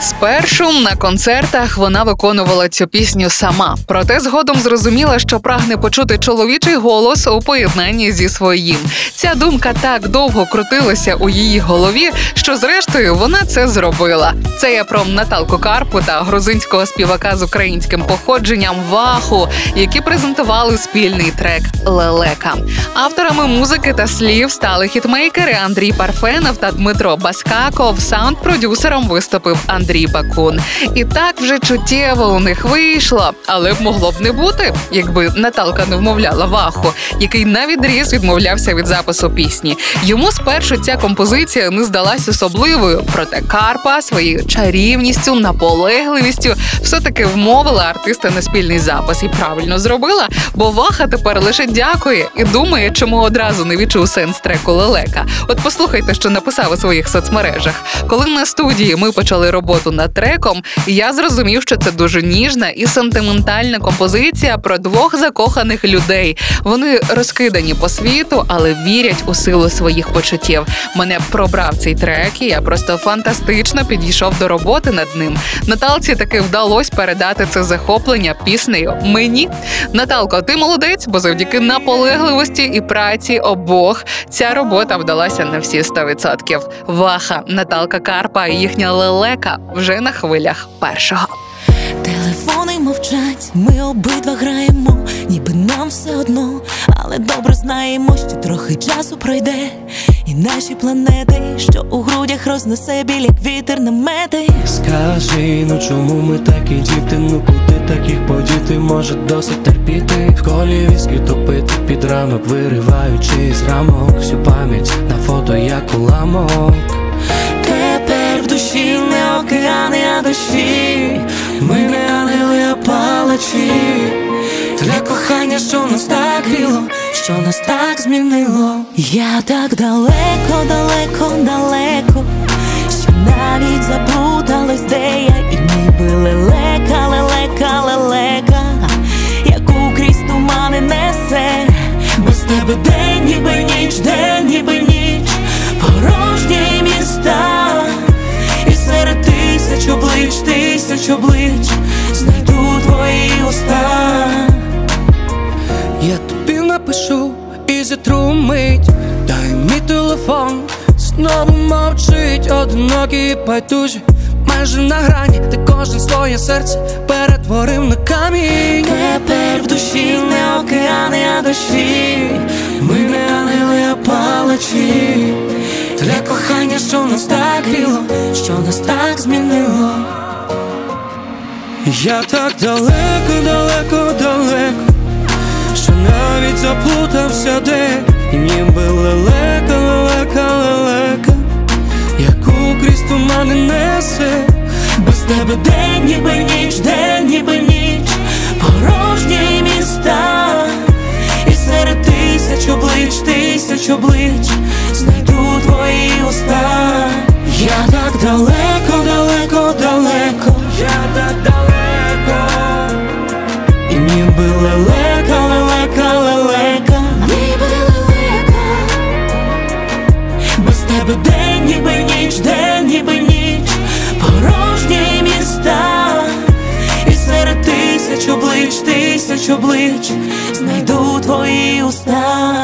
Спершу на концертах вона виконувала цю пісню сама, проте згодом зрозуміла, що прагне почути чоловічий голос у поєднанні зі своїм. Ця думка так довго крутилася у її голові, що зрештою вона це зробила. Це я про Наталку Карпу та грузинського співака з українським походженням Ваху, які презентували спільний трек Лелека. Авторами музики та слів стали хітмейкери Андрій Парфенов та Дмитро Баскаков. Саунд-продюсером виступив Андрій Бакун. І так вже чуттєво у них вийшло, але б могло б не бути, якби Наталка не вмовляла Ваху, який навідріз відмовлявся від запису пісні. Йому спершу ця композиція не здалась особливою, проте Карпа своєю чарівністю, наполегливістю все таки вмовила артиста на спільний запис і правильно зробила, бо Ваха тепер лише дякує і думає, чому одразу не відчув сенс треку лелека. От послухайте, що написав у своїх соцмережах. Коли на студії ми почали роботу над треком, я зрозумів, що це дуже ніжна і сентиментальна композиція про двох закоханих людей. Вони розкидані по світу, але вірять у силу своїх почуттів. Мене пробрав цей трек, і я просто фантастично підійшов до роботи над ним. Наталці таки вдалося передати це захоплення піснею мені. Наталко, ти молодець, бо завдяки наполегливості і праці обох ця робота вдалася на всі 100%. Ваха, Наталка Карпа і їхня лелека вже на хвилях першого. Телефони мовчать, ми обидва граємо, ніби нам все одно, але добре знаємо, що трохи часу пройде, і наші планети, що у грудях рознесе біль, як вітер намети. Скажи, ну чому ми такі діти? Ну куди таких подіти? Може досить терпіти? В колі віскі топити під ранок, вириваючи з рамок всю пам'ять на фото, як уламок. Палачі. Для кохання, що нас так гріло, що нас так змінило. Я так далеко, далеко, далеко, що навіть заплуталась, де я, і ніби лелека, лелека, лелека, яку крізь тумани несе. Без тебе день, Я тобі напишу і зітру мить Дай мій телефон знову мовчить Одинокий і байдужі майже на грані Ти кожен своє серце перетворив на камінь Тепер в душі не океани, а дощі. Ми не ангели, а палачі. Для кохання, що нас так гріло, що нас так змінило. Я так далеко, далеко, далеко навіть заплутався де І ніби лелека, лелека, лелека Яку крізь тумани несе. Без тебе день, ніби ніч, Тебе день, ніби ніч, день, ніби ніч, порожні міста. І серед тисяч облич, тисяч облич знайду твої уста.